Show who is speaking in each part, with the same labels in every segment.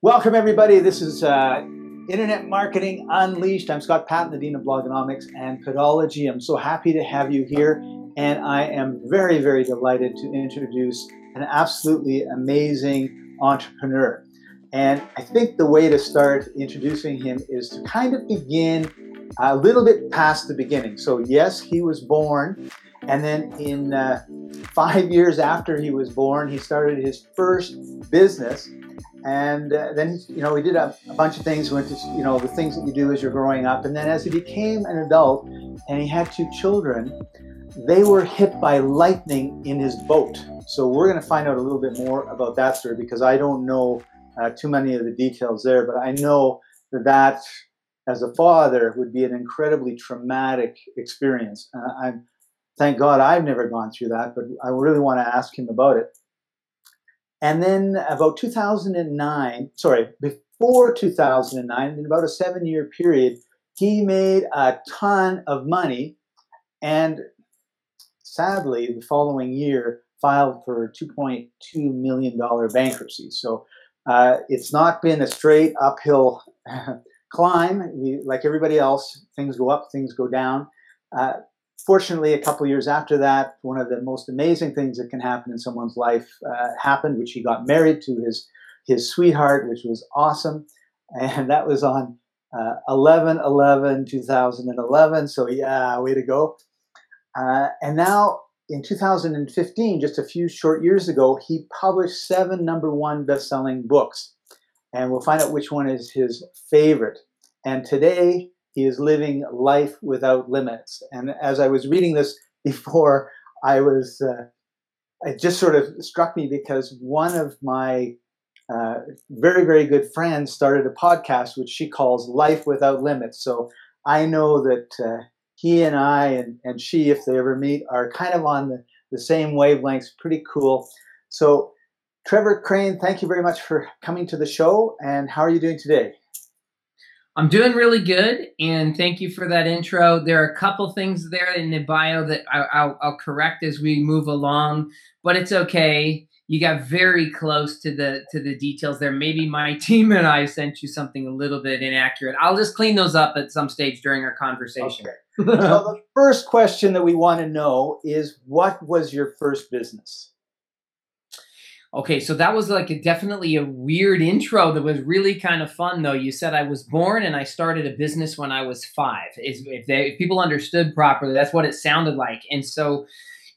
Speaker 1: Welcome, everybody. This is uh, Internet Marketing Unleashed. I'm Scott Patton, the Dean of Blogonomics and Podology. I'm so happy to have you here, and I am very, very delighted to introduce an absolutely amazing entrepreneur. And I think the way to start introducing him is to kind of begin a little bit past the beginning. So, yes, he was born, and then in uh, five years after he was born, he started his first business and uh, then you know we did a, a, bunch of things went to you know the things that you do as you're growing up. And then as he became an adult and he had two children they were hit by lightning in his boat. So we're going to find out a little bit more about that story because i don't know uh, too many of the details there but i know that that as a father would be an incredibly traumatic experience. Uh, i thank god i've never gone through that but i really want to ask him about it and then about 2009, sorry, before 2009, in about a seven year period, he made a ton of money. And sadly, the following year, filed for $2.2 million bankruptcy. So uh, it's not been a straight uphill climb. We, like everybody else, things go up, things go down. Uh, fortunately, a couple years after that, one of the most amazing things that can happen in someone's life uh, happened, which he got married to his his sweetheart, which was awesome, and that was on uh, 11 11 2011. So yeah, way to go! Uh, and now in 2015, just a few short years ago, he published seven number one best-selling books, and we'll find out which one is his favorite. And today he is living life without limits. And as I was reading this before, I was, uh, it just sort of struck me because one of my uh, very, very good friends started a podcast which she calls Life Without Limits. So I know that uh, he and I and, and she, if they ever meet, are kind of on the, the same wavelengths. Pretty cool. So, Trevor Crane, thank you very much for coming to the show. And how are you doing today?
Speaker 2: I'm doing really good, and thank you for that intro. There are a couple things there in the bio that I, will correct as we move along, but it's okay. You got very close to the to the details there. Maybe my team and I sent you something a little bit inaccurate. I'll just clean those up at some stage during our conversation.
Speaker 1: Okay. so the first question that we want to know is, what was your first business?
Speaker 2: Okay, so that was like a, definitely a weird intro that was really kind of fun, though. You said I was born and I started a business when I was five. Is If, they, if people understood properly, that's what it sounded like. And so,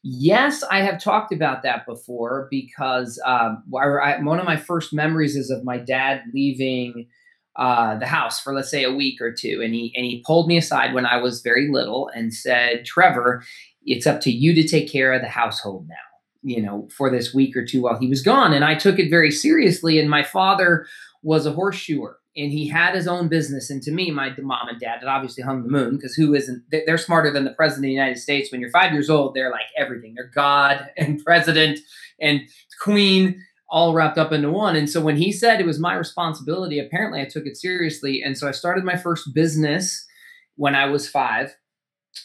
Speaker 2: yes, I have talked about that before because um, I, one of my first memories is of my dad leaving uh, the house for let's say a week or two, and he and he pulled me aside when I was very little and said, "Trevor, it's up to you to take care of the household now." You know, for this week or two while he was gone. And I took it very seriously. And my father was a horseshoer and he had his own business. And to me, my mom and dad had obviously hung the moon because who isn't, they're smarter than the president of the United States. When you're five years old, they're like everything. They're God and president and queen all wrapped up into one. And so when he said it was my responsibility, apparently I took it seriously. And so I started my first business when I was five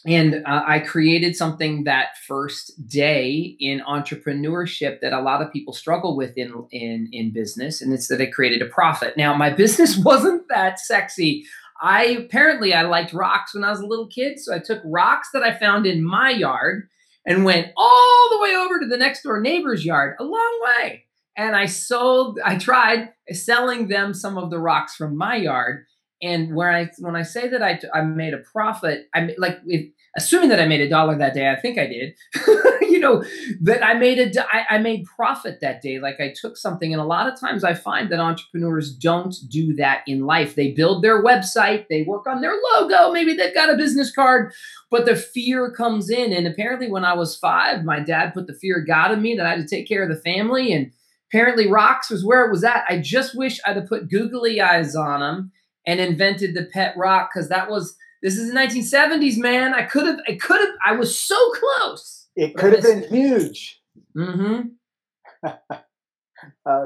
Speaker 2: and uh, I created something that first day in entrepreneurship that a lot of people struggle with in in in business, and it's that I created a profit. Now, my business wasn't that sexy. I apparently I liked rocks when I was a little kid, so I took rocks that I found in my yard and went all the way over to the next door neighbor's yard, a long way. And I sold, I tried selling them some of the rocks from my yard and when I when I say that I, I made a profit, I'm like if, assuming that I made a dollar that day. I think I did. you know that I made a I, I made profit that day. Like I took something, and a lot of times I find that entrepreneurs don't do that in life. They build their website, they work on their logo, maybe they've got a business card, but the fear comes in. And apparently, when I was five, my dad put the fear of God in me that I had to take care of the family and. Apparently, rocks was where it was at. I just wish I'd have put googly eyes on them and invented the pet rock because that was this is the 1970s, man. I could have, I could have, I was so close.
Speaker 1: It could have been huge.
Speaker 2: Mm-hmm.
Speaker 1: uh,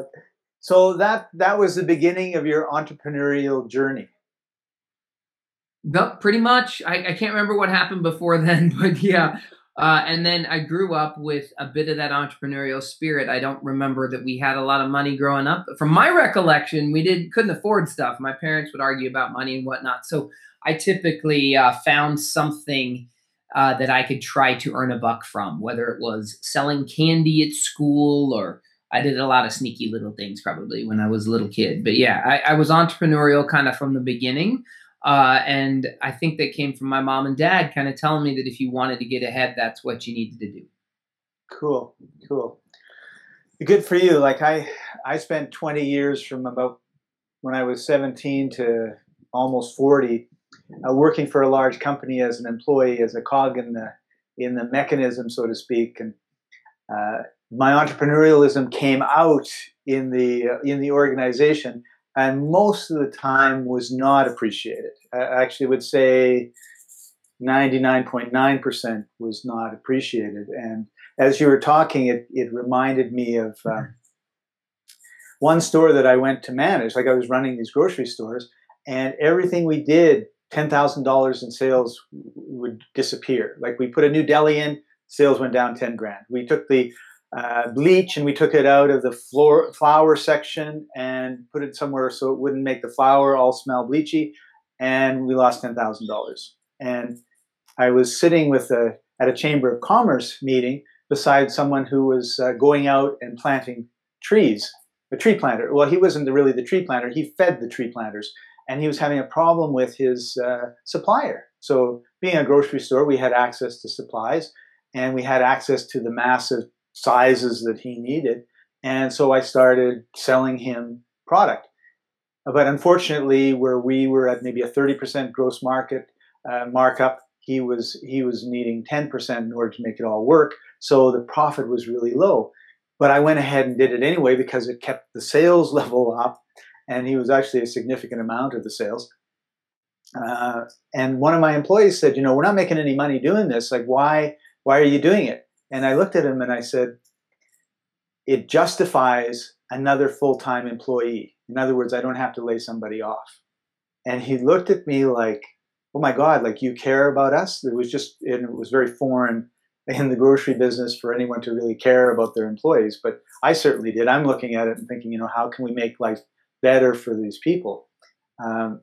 Speaker 1: so that that was the beginning of your entrepreneurial journey.
Speaker 2: No, pretty much. I, I can't remember what happened before then, but yeah. Uh, and then I grew up with a bit of that entrepreneurial spirit. I don't remember that we had a lot of money growing up. From my recollection, we did couldn't afford stuff. My parents would argue about money and whatnot. So I typically uh, found something uh, that I could try to earn a buck from, whether it was selling candy at school or I did a lot of sneaky little things probably when I was a little kid. But yeah, I, I was entrepreneurial kind of from the beginning. Uh, and I think that came from my mom and dad kind of telling me that if you wanted to get ahead, that's what you needed to do.
Speaker 1: Cool, cool. Good for you. Like I, I spent 20 years from about when I was 17 to almost 40 uh, working for a large company as an employee, as a cog in the in the mechanism, so to speak. And uh, my entrepreneurialism came out in the uh, in the organization, and most of the time was not appreciated. I actually would say 99.9% was not appreciated. And as you were talking, it, it reminded me of uh, one store that I went to manage. Like I was running these grocery stores, and everything we did $10,000 in sales would disappear. Like we put a new deli in, sales went down 10 grand. We took the uh, bleach and we took it out of the floor, flour section and put it somewhere so it wouldn't make the flour all smell bleachy, and we lost $10,000. And I was sitting with a, at a Chamber of Commerce meeting beside someone who was uh, going out and planting trees, a tree planter. Well, he wasn't really the tree planter, he fed the tree planters and he was having a problem with his uh, supplier. So, being a grocery store, we had access to supplies and we had access to the massive sizes that he needed. And so I started selling him product. But unfortunately, where we were at maybe a 30% gross market uh, markup, he was he was needing 10% in order to make it all work. So the profit was really low. But I went ahead and did it anyway because it kept the sales level up and he was actually a significant amount of the sales. Uh, and one of my employees said, "You know, we're not making any money doing this. Like, why? Why are you doing it?" And I looked at him and I said, "It justifies another full-time employee. In other words, I don't have to lay somebody off." And he looked at me like, "Oh my God! Like you care about us?" It was just, it was very foreign in the grocery business for anyone to really care about their employees, but I certainly did. I'm looking at it and thinking, you know, how can we make life better for these people. Um,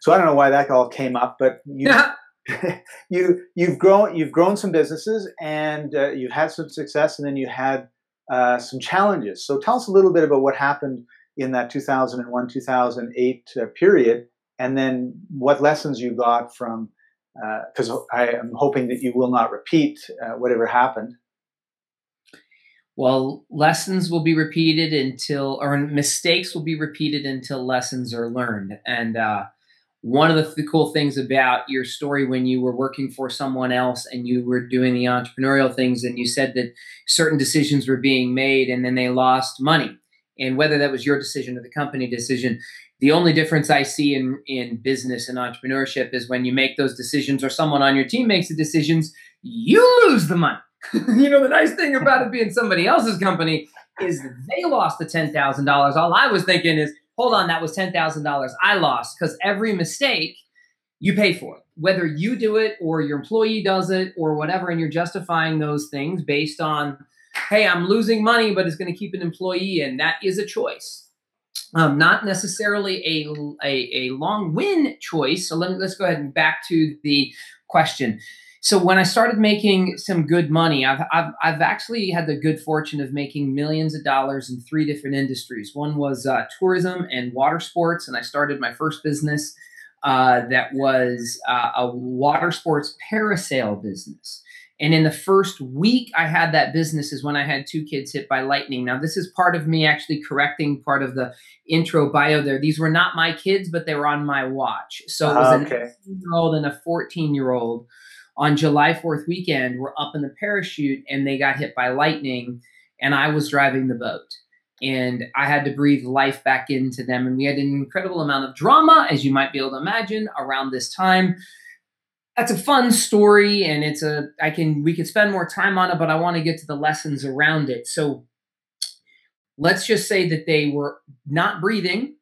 Speaker 1: so I don't know why that all came up, but you you you've grown you've grown some businesses and uh, you've had some success, and then you had uh, some challenges. So tell us a little bit about what happened in that 2001 2008 uh, period, and then what lessons you got from. Because uh, I am hoping that you will not repeat uh, whatever happened.
Speaker 2: Well, lessons will be repeated until, or mistakes will be repeated until lessons are learned. And uh, one of the th- cool things about your story when you were working for someone else and you were doing the entrepreneurial things, and you said that certain decisions were being made and then they lost money. And whether that was your decision or the company decision, the only difference I see in, in business and entrepreneurship is when you make those decisions or someone on your team makes the decisions, you lose the money you know, the nice thing about it being somebody else's company is they lost the ten thousand dollars. All I was thinking is, hold on, that was ten thousand dollars I lost because every mistake you pay for it, whether you do it or your employee does it or whatever, and you're justifying those things based on, hey, I'm losing money, but it's going to keep an employee, and that is a choice. Um, not necessarily a, a, a long win choice. So let let's go ahead and back to the question. So when I started making some good money, I've, I've, I've actually had the good fortune of making millions of dollars in three different industries. One was uh, tourism and water sports, and I started my first business uh, that was uh, a water sports parasail business. And in the first week I had that business is when I had two kids hit by lightning. Now, this is part of me actually correcting part of the intro bio there. These were not my kids, but they were on my watch. So it was okay. an 18 year old and a 14 year old on July 4th weekend we were up in the parachute and they got hit by lightning and I was driving the boat. And I had to breathe life back into them. And we had an incredible amount of drama, as you might be able to imagine, around this time. That's a fun story, and it's a I can we could spend more time on it, but I want to get to the lessons around it. So let's just say that they were not breathing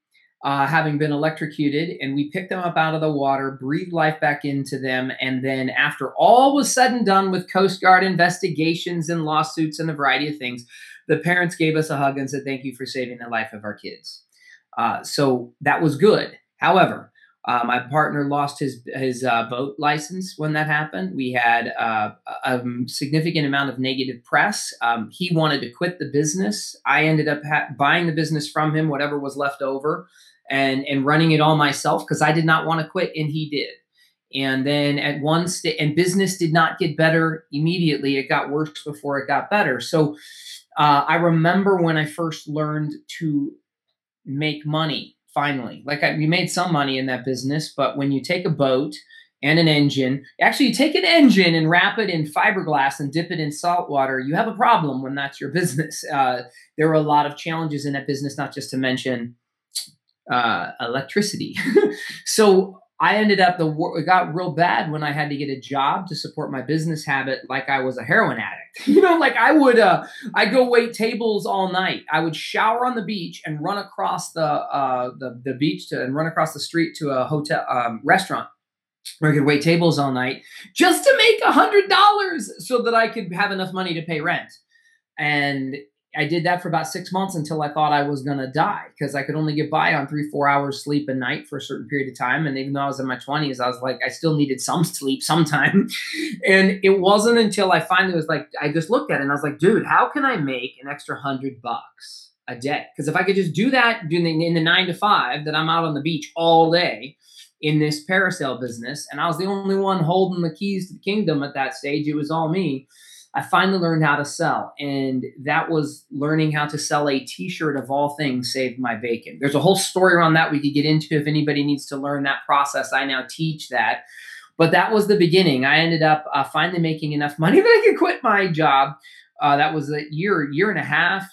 Speaker 2: uh, having been electrocuted, and we picked them up out of the water, breathed life back into them, and then after all was said and done with Coast Guard investigations and lawsuits and a variety of things, the parents gave us a hug and said, "Thank you for saving the life of our kids." Uh, so that was good. However, uh, my partner lost his his uh, boat license when that happened. We had uh, a significant amount of negative press. Um, he wanted to quit the business. I ended up ha- buying the business from him, whatever was left over, and and running it all myself because I did not want to quit, and he did. And then at one state, and business did not get better immediately. It got worse before it got better. So uh, I remember when I first learned to make money finally. Like I, we made some money in that business, but when you take a boat and an engine, actually you take an engine and wrap it in fiberglass and dip it in salt water, you have a problem when that's your business. Uh, there were a lot of challenges in that business, not just to mention uh, electricity. so I ended up the it got real bad when I had to get a job to support my business habit, like I was a heroin addict. You know, like I would uh, I go wait tables all night. I would shower on the beach and run across the uh, the the beach to and run across the street to a hotel um, restaurant where I could wait tables all night just to make a hundred dollars so that I could have enough money to pay rent. And I did that for about six months until I thought I was going to die because I could only get by on three, four hours sleep a night for a certain period of time. And even though I was in my 20s, I was like, I still needed some sleep sometime. and it wasn't until I finally was like, I just looked at it and I was like, dude, how can I make an extra hundred bucks a day? Because if I could just do that in the, in the nine to five that I'm out on the beach all day in this parasail business, and I was the only one holding the keys to the kingdom at that stage, it was all me I finally learned how to sell. And that was learning how to sell a t shirt of all things saved my bacon. There's a whole story around that we could get into if anybody needs to learn that process. I now teach that. But that was the beginning. I ended up uh, finally making enough money that I could quit my job. Uh, that was a year, year and a half.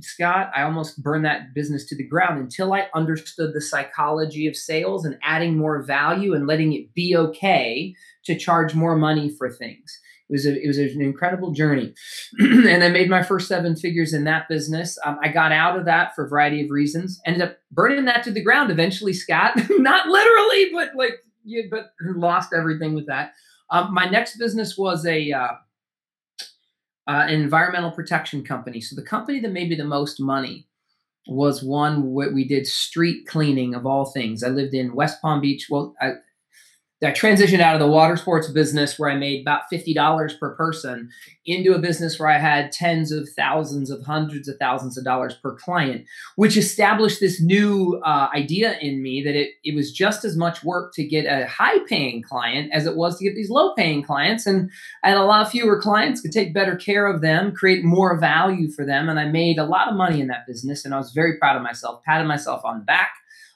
Speaker 2: Scott, I almost burned that business to the ground until I understood the psychology of sales and adding more value and letting it be okay to charge more money for things. It was a, it was an incredible journey, and I made my first seven figures in that business. Um, I got out of that for a variety of reasons. Ended up burning that to the ground eventually, Scott. Not literally, but like but lost everything with that. Um, my next business was a uh, uh, an environmental protection company. So the company that made me the most money was one where we did street cleaning of all things. I lived in West Palm Beach. Well, I, I transitioned out of the water sports business where I made about $50 per person into a business where I had tens of thousands of hundreds of thousands of dollars per client, which established this new uh, idea in me that it, it was just as much work to get a high paying client as it was to get these low paying clients. And had a lot fewer clients, could take better care of them, create more value for them. And I made a lot of money in that business. And I was very proud of myself, patted myself on the back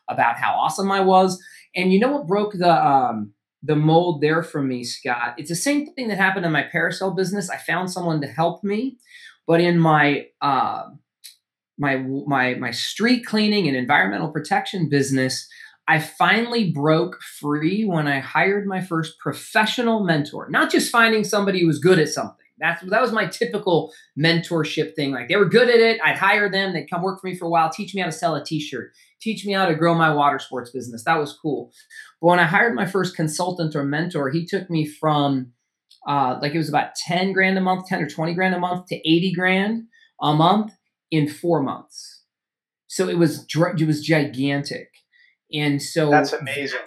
Speaker 2: about how awesome I was and you know what broke the um, the mold there for me, Scott? It's the same thing that happened in my parasail business. I found someone to help me, but in my uh, my my my street cleaning and environmental protection business, I finally broke free when I hired my first professional mentor. Not just finding somebody who was good at something. That's that was my typical mentorship thing. Like they were good at it. I'd hire them. They'd come work for me for a while, teach me how to sell a t-shirt, teach me how to grow my water sports business. That was cool. But when I hired my first consultant or mentor, he took me from uh, like it was about 10 grand a month, 10 or 20 grand a month to 80 grand a month in four months. So it was it was gigantic. And so
Speaker 1: that's amazing.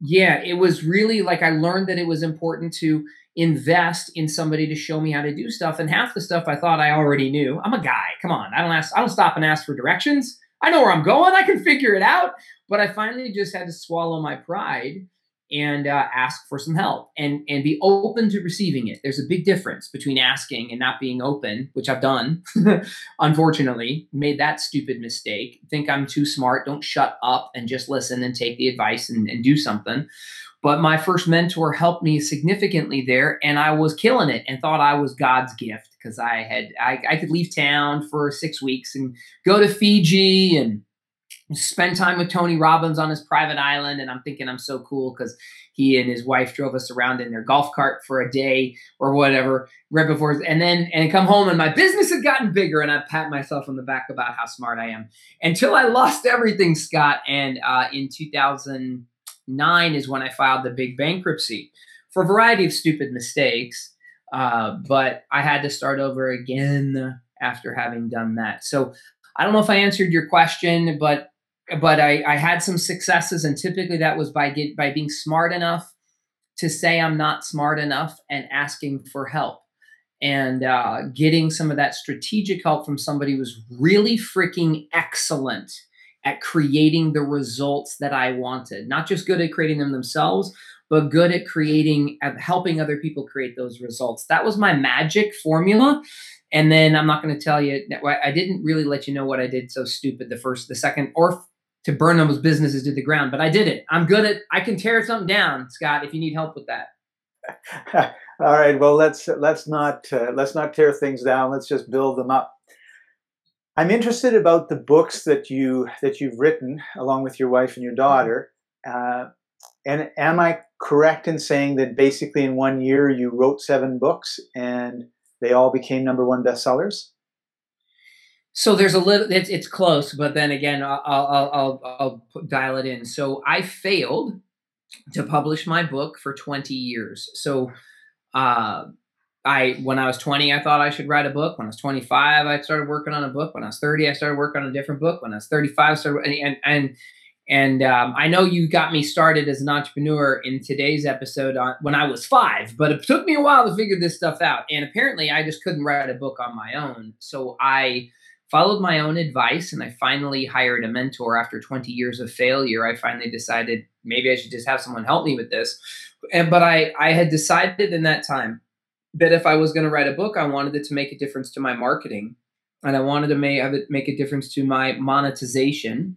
Speaker 2: Yeah, it was really like I learned that it was important to invest in somebody to show me how to do stuff. And half the stuff I thought I already knew. I'm a guy. Come on. I don't ask, I don't stop and ask for directions. I know where I'm going. I can figure it out. But I finally just had to swallow my pride and uh, ask for some help and and be open to receiving it. There's a big difference between asking and not being open, which I've done. Unfortunately, made that stupid mistake. Think I'm too smart. Don't shut up and just listen and take the advice and, and do something. But my first mentor helped me significantly there, and I was killing it and thought I was God's gift because I had I, I could leave town for six weeks and go to Fiji and spend time with Tony Robbins on his private island. And I'm thinking I'm so cool because he and his wife drove us around in their golf cart for a day or whatever right before and then and come home and my business had gotten bigger and I pat myself on the back about how smart I am until I lost everything, Scott. And uh, in 2009 is when I filed the big bankruptcy for a variety of stupid mistakes. Uh, but I had to start over again after having done that. So I don't know if I answered your question, but but I, I had some successes, and typically that was by get by being smart enough to say I'm not smart enough and asking for help and uh, getting some of that strategic help from somebody was really freaking excellent at creating the results that I wanted. Not just good at creating them themselves, but good at creating, at helping other people create those results. That was my magic formula. And then I'm not going to tell you, I didn't really let you know what I did so stupid the first, the second, or to burn those businesses to the ground. But I did it. I'm good at. I can tear something down, Scott. If you need help with that.
Speaker 1: All right. Well, let's let's not uh, let's not tear things down. Let's just build them up. I'm interested about the books that you that you've written along with your wife and your daughter. Uh, and am I correct in saying that basically in one year you wrote seven books and they all became number one bestsellers?
Speaker 2: So there's a little. It's it's close, but then again, I'll I'll I'll, I'll dial it in. So I failed to publish my book for 20 years. So, uh, I when I was 20, I thought I should write a book. When I was 25, I started working on a book. When I was 30, I started working on a different book. When I was 35, I started and and and um, I know you got me started as an entrepreneur in today's episode on when I was five, but it took me a while to figure this stuff out. And apparently, I just couldn't write a book on my own. So I followed my own advice and I finally hired a mentor after 20 years of failure. I finally decided maybe I should just have someone help me with this. And but I I had decided in that time that if I was going to write a book, I wanted it to make a difference to my marketing and I wanted to make, make a difference to my monetization.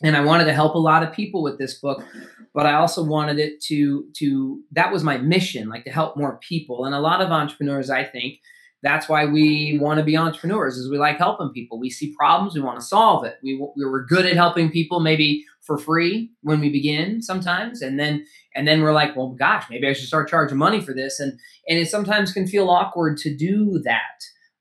Speaker 2: And I wanted to help a lot of people with this book, but I also wanted it to to that was my mission, like to help more people. And a lot of entrepreneurs, I think, that's why we want to be entrepreneurs is we like helping people we see problems we want to solve it we, we were good at helping people maybe for free when we begin sometimes and then and then we're like well gosh maybe i should start charging money for this and and it sometimes can feel awkward to do that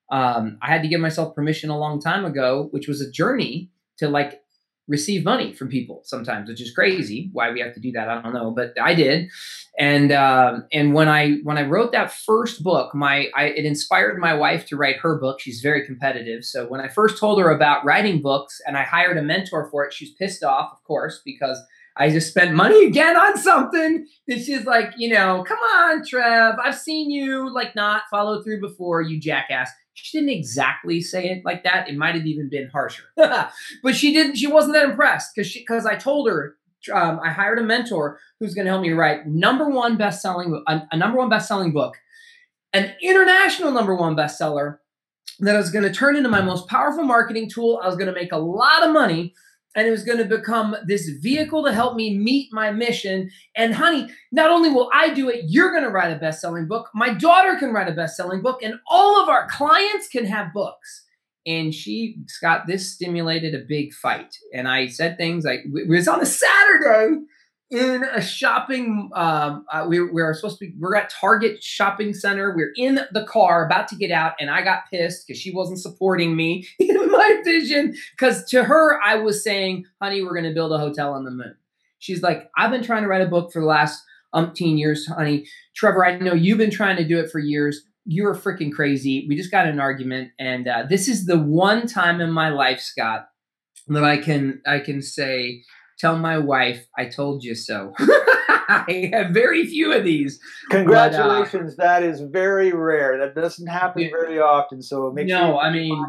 Speaker 2: um, i had to give myself permission a long time ago which was a journey to like receive money from people sometimes, which is crazy. Why we have to do that, I don't know, but I did. And um, and when I when I wrote that first book, my I, it inspired my wife to write her book. She's very competitive, so when I first told her about writing books and I hired a mentor for it, she's pissed off, of course, because I just spent money again on something. And she's like, you know, come on, Trev, I've seen you like not follow through before, you jackass. She didn't exactly say it like that. It might have even been harsher, but she didn't. She wasn't that impressed because she because I told her um, I hired a mentor who's going to help me write number one best selling a, a number one best selling book, an international number one bestseller that I was going to turn into my most powerful marketing tool. I was going to make a lot of money and it was going to become this vehicle to help me meet my mission. And honey, not only will I do it, you're going to write a best selling book. My daughter can write a best selling book, and all of our clients can have books. And she, Scott, this stimulated a big fight. And I said things like, it was on a Saturday in a shopping. Um, uh, we, we were supposed to be. We're at Target shopping center. We're in the car about to get out, and I got pissed because she wasn't supporting me in my vision. Because to her, I was saying, "Honey, we're going to build a hotel on the moon." She's like, "I've been trying to write a book for the last umpteen years, honey. Trevor, I know you've been trying to do it for years." You're freaking crazy. We just got an argument, and uh, this is the one time in my life, Scott, that I can I can say tell my wife I told you so. I have very few of these.
Speaker 1: Congratulations! But, uh, that is very rare. That doesn't happen very often. So make
Speaker 2: no,
Speaker 1: sure
Speaker 2: I mean,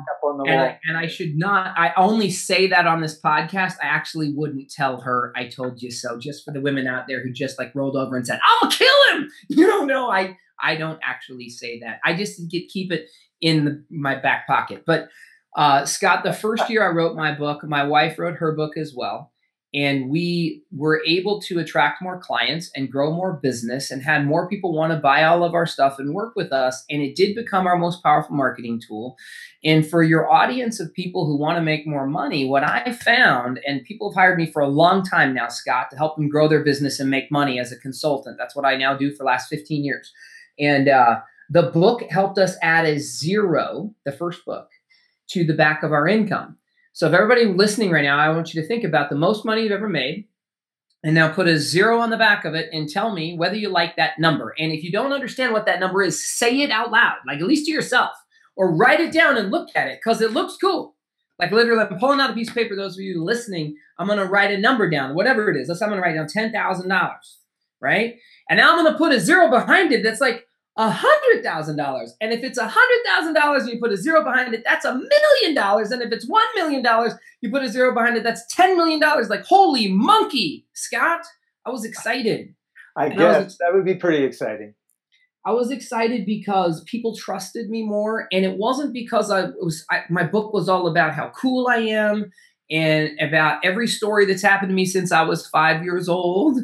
Speaker 2: and I, and I should not. I only say that on this podcast. I actually wouldn't tell her I told you so. Just for the women out there who just like rolled over and said, "I'm gonna kill him." You don't know. I I don't actually say that. I just get keep it in the, my back pocket. But uh, Scott, the first year I wrote my book, my wife wrote her book as well and we were able to attract more clients and grow more business and had more people want to buy all of our stuff and work with us and it did become our most powerful marketing tool and for your audience of people who want to make more money what i found and people have hired me for a long time now scott to help them grow their business and make money as a consultant that's what i now do for the last 15 years and uh, the book helped us add a zero the first book to the back of our income so if everybody listening right now, I want you to think about the most money you've ever made and now put a zero on the back of it and tell me whether you like that number. And if you don't understand what that number is, say it out loud, like at least to yourself, or write it down and look at it because it looks cool. Like literally, I'm pulling out a piece of paper. Those of you listening, I'm going to write a number down, whatever it is. Let's say I'm going to write down $10,000, right? And now I'm going to put a zero behind it that's like a hundred thousand dollars. And if it's a hundred thousand dollars and you put a zero behind it, that's a million dollars. And if it's one million dollars, you put a zero behind it, that's ten million dollars. Like holy monkey, Scott! I was excited.
Speaker 1: I and guess I that would be pretty exciting.
Speaker 2: I was excited because people trusted me more, and it wasn't because I was. I, my book was all about how cool I am and about every story that's happened to me since I was five years old.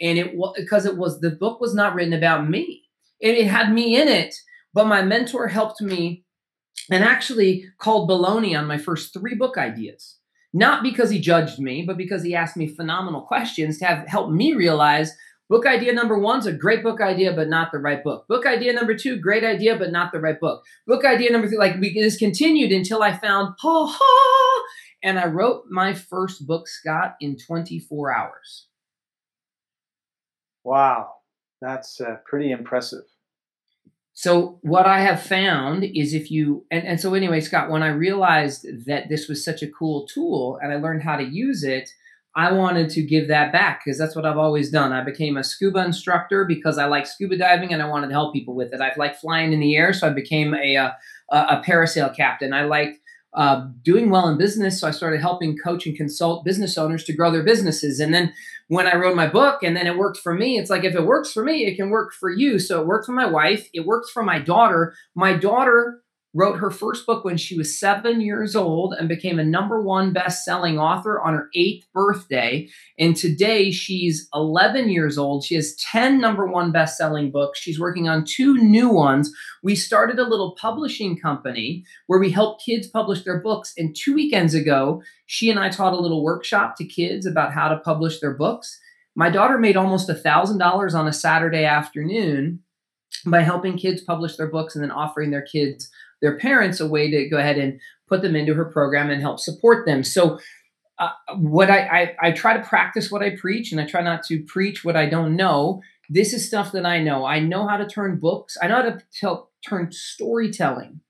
Speaker 2: And it was because it was the book was not written about me it, it had me in it, but my mentor helped me and actually called baloney on my first three book ideas. Not because he judged me, but because he asked me phenomenal questions to have helped me realize book idea number one's a great book idea, but not the right book. Book idea number two, great idea, but not the right book. Book idea number three, like we just continued until I found ha, and I wrote my first book, Scott, in 24 hours.
Speaker 1: Wow, that's uh, pretty impressive.
Speaker 2: So what I have found is if you and, and so anyway, Scott, when I realized that this was such a cool tool and I learned how to use it, I wanted to give that back because that's what I've always done. I became a scuba instructor because I like scuba diving and I wanted to help people with it. I like flying in the air, so I became a a, a parasail captain. I like uh, doing well in business, so I started helping coach and consult business owners to grow their businesses. And then when I wrote my book and then it worked for me, it's like if it works for me, it can work for you. So it worked for my wife, it works for my daughter. My daughter wrote her first book when she was seven years old and became a number one best-selling author on her eighth birthday. And today she's 11 years old. She has 10 number one best-selling books. She's working on two new ones. We started a little publishing company where we help kids publish their books. And two weekends ago she and i taught a little workshop to kids about how to publish their books. My daughter made almost a thousand dollars on a saturday afternoon by helping kids publish their books and then offering their kids their parents a way to go ahead and put them into her program and help support them. So, uh, what I, I, I try to practice what I preach, and I try not to preach what I don't know. This is stuff that I know. I know how to turn books. I know how to turn storytelling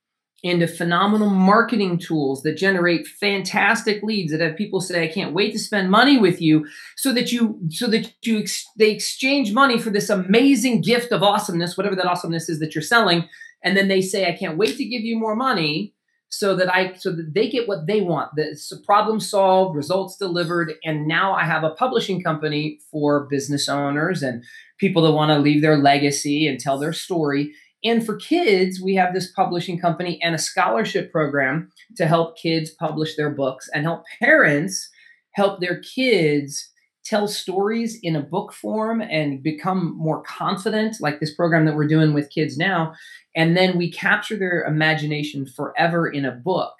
Speaker 2: into phenomenal marketing tools that generate fantastic leads that have people say i can't wait to spend money with you so that you so that you ex- they exchange money for this amazing gift of awesomeness whatever that awesomeness is that you're selling and then they say i can't wait to give you more money so that i so that they get what they want. The problem solved results delivered and now i have a publishing company for business owners and people that want to leave their legacy and tell their story. And for kids we have this publishing company and a scholarship program to help kids publish their books and help parents help their kids tell stories in a book form and become more confident, like this program that we're doing with kids now. And then we capture their imagination forever in a book.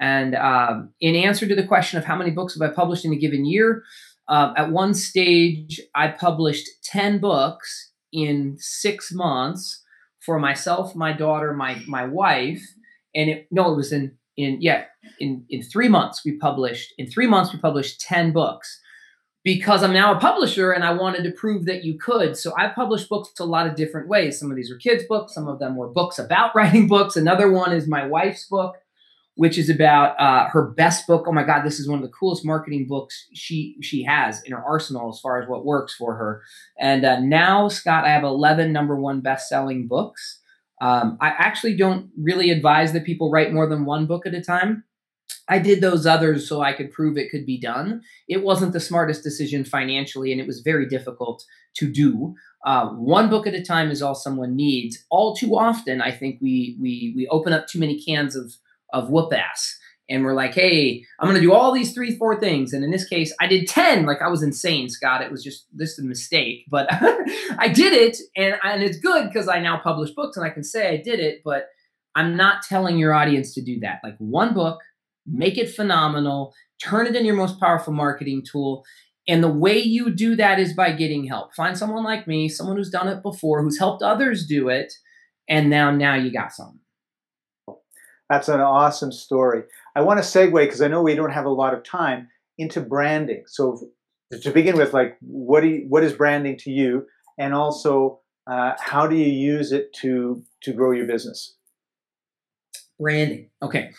Speaker 2: And um, in answer to the question of how many books have I published in a given year, uh, at one stage I published 10 books in six months for myself, my daughter, my my wife, and it no, it was in in yeah in in three months we published in three months we published 10 books because I'm now a publisher and I wanted to prove that you could. So I published books a lot of different ways. Some of these were kids' books, some of them were books about writing books. Another one is my wife's book, which is about uh, her best book. Oh my God, this is one of the coolest marketing books she she has in her arsenal as far as what works for her. And uh, now, Scott, I have 11 number one best selling books. Um, I actually don't really advise that people write more than one book at a time I did those others so I could prove it could be done. It wasn't the smartest decision financially, and it was very difficult to do. Uh, one book at a time is all someone needs. All too often, I think we we we open up too many cans of of whoop ass, and we're like, hey, I'm going to do all these three, four things. And in this case, I did 10. Like I was insane, Scott. It was just this a mistake, but I did it. And, and it's good because I now publish books and I can say I did it, but I'm not telling your audience to do that. Like one book, make it phenomenal, turn it in your most powerful marketing tool. And the way you do that is by getting help. Find someone like me, someone who's done it before, who's helped others do it, and now now you got something.
Speaker 1: That's an awesome story. I want to segue because I know we don't have a lot of time into branding. So to begin with, like what do you, what is branding to you, and also uh, how do you use it to to grow your business?
Speaker 2: Branding. Okay.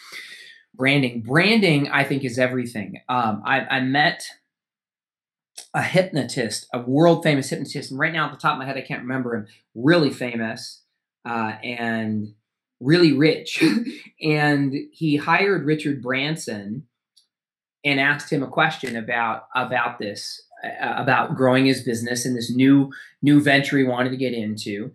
Speaker 2: Branding. Branding, I think, is everything. Um, I, I met a hypnotist, a world famous hypnotist, and right now, at the top of my head, I can't remember him. Really famous uh, and really rich. and he hired Richard Branson and asked him a question about about this, uh, about growing his business and this new new venture he wanted to get into.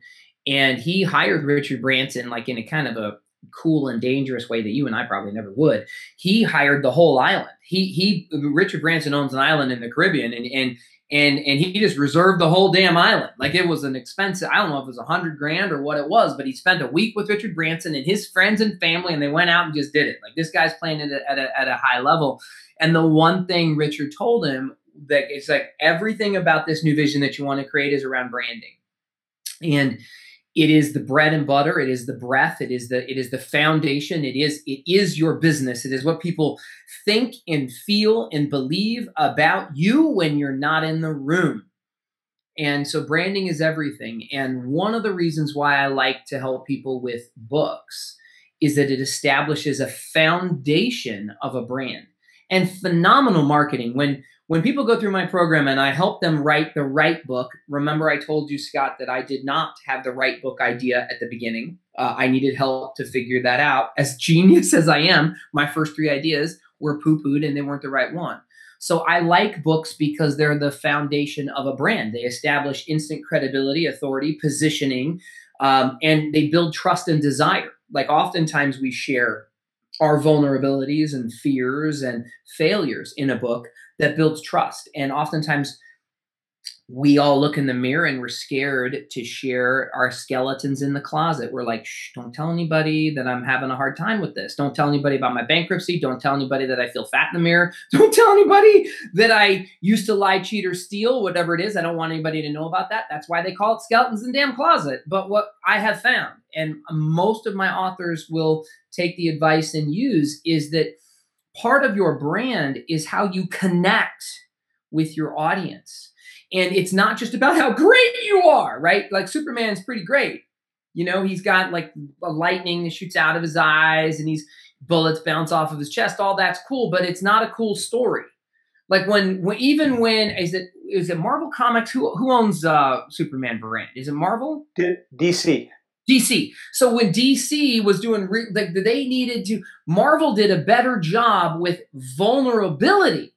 Speaker 2: And he hired Richard Branson like in a kind of a cool and dangerous way that you and I probably never would. He hired the whole island. He he Richard Branson owns an island in the Caribbean and and and and he just reserved the whole damn island. Like it was an expensive. I don't know if it was a hundred grand or what it was, but he spent a week with Richard Branson and his friends and family, and they went out and just did it. Like this guy's playing a, at a, at a high level. And the one thing Richard told him that it's like everything about this new vision that you want to create is around branding, and it is the bread and butter. It is the breath. It is the it is the foundation. It is it is your business. It is what people think and feel and believe about you when you're not in the room. And so branding is everything. And one of the reasons why i like to help people with books is that it establishes a foundation of a brand and phenomenal marketing. When when people go through my program and I help them write the right book, remember I told you, Scott, that I did not have the right book idea at the beginning. Uh, I needed help to figure that out. As genius as I am, my first three ideas were poo pooed and they weren't the right one. So I like books because they're the foundation of a brand. They establish instant credibility, authority, positioning, um, and they build trust and desire. Like oftentimes we share our vulnerabilities and fears and failures in a book that builds trust. And oftentimes we all look in the mirror and we're scared to share our skeletons in the closet. We're like, don't tell anybody that I'm having a hard time with this. Don't tell anybody about my bankruptcy. Don't tell anybody that I feel fat in the mirror. Don't tell anybody that I used to lie, cheat, or steal, whatever it is. I don't want anybody to know about that. That's why they call it skeletons in the damn closet. But what I have found, and most of my authors will take the advice and use, is that part of your brand is how you connect with your audience. And it's not just about how great you are, right? Like Superman's pretty great. You know, he's got like a lightning that shoots out of his eyes and he's bullets bounce off of his chest. All that's cool, but it's not a cool story. Like when, when even when is it is it Marvel Comics? Who who owns uh Superman brand? Is it Marvel?
Speaker 1: D- DC.
Speaker 2: DC. So when DC was doing re- like they needed to Marvel did a better job with vulnerability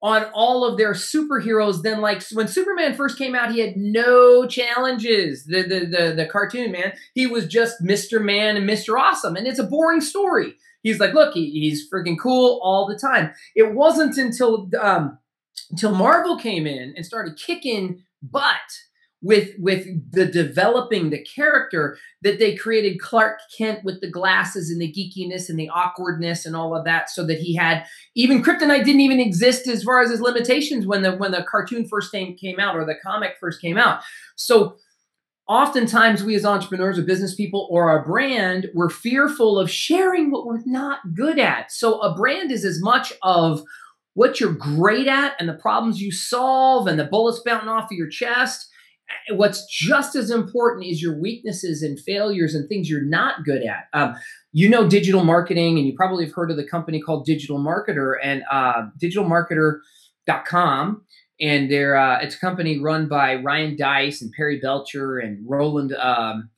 Speaker 2: on all of their superheroes than like when Superman first came out he had no challenges the the the, the cartoon man he was just Mr. Man and Mr. Awesome and it's a boring story he's like look he, he's freaking cool all the time it wasn't until um until Marvel came in and started kicking butt with with the developing the character that they created Clark Kent with the glasses and the geekiness and the awkwardness and all of that so that he had even kryptonite didn't even exist as far as his limitations when the when the cartoon first came, came out or the comic first came out. So oftentimes we as entrepreneurs or business people or our brand we're fearful of sharing what we're not good at. So a brand is as much of what you're great at and the problems you solve and the bullets bouncing off of your chest what's just as important is your weaknesses and failures and things you're not good at. Um, you know digital marketing, and you probably have heard of the company called Digital Marketer and uh, digitalmarketer.com. And they're uh, it's a company run by Ryan Deiss and Perry Belcher and Roland. Um,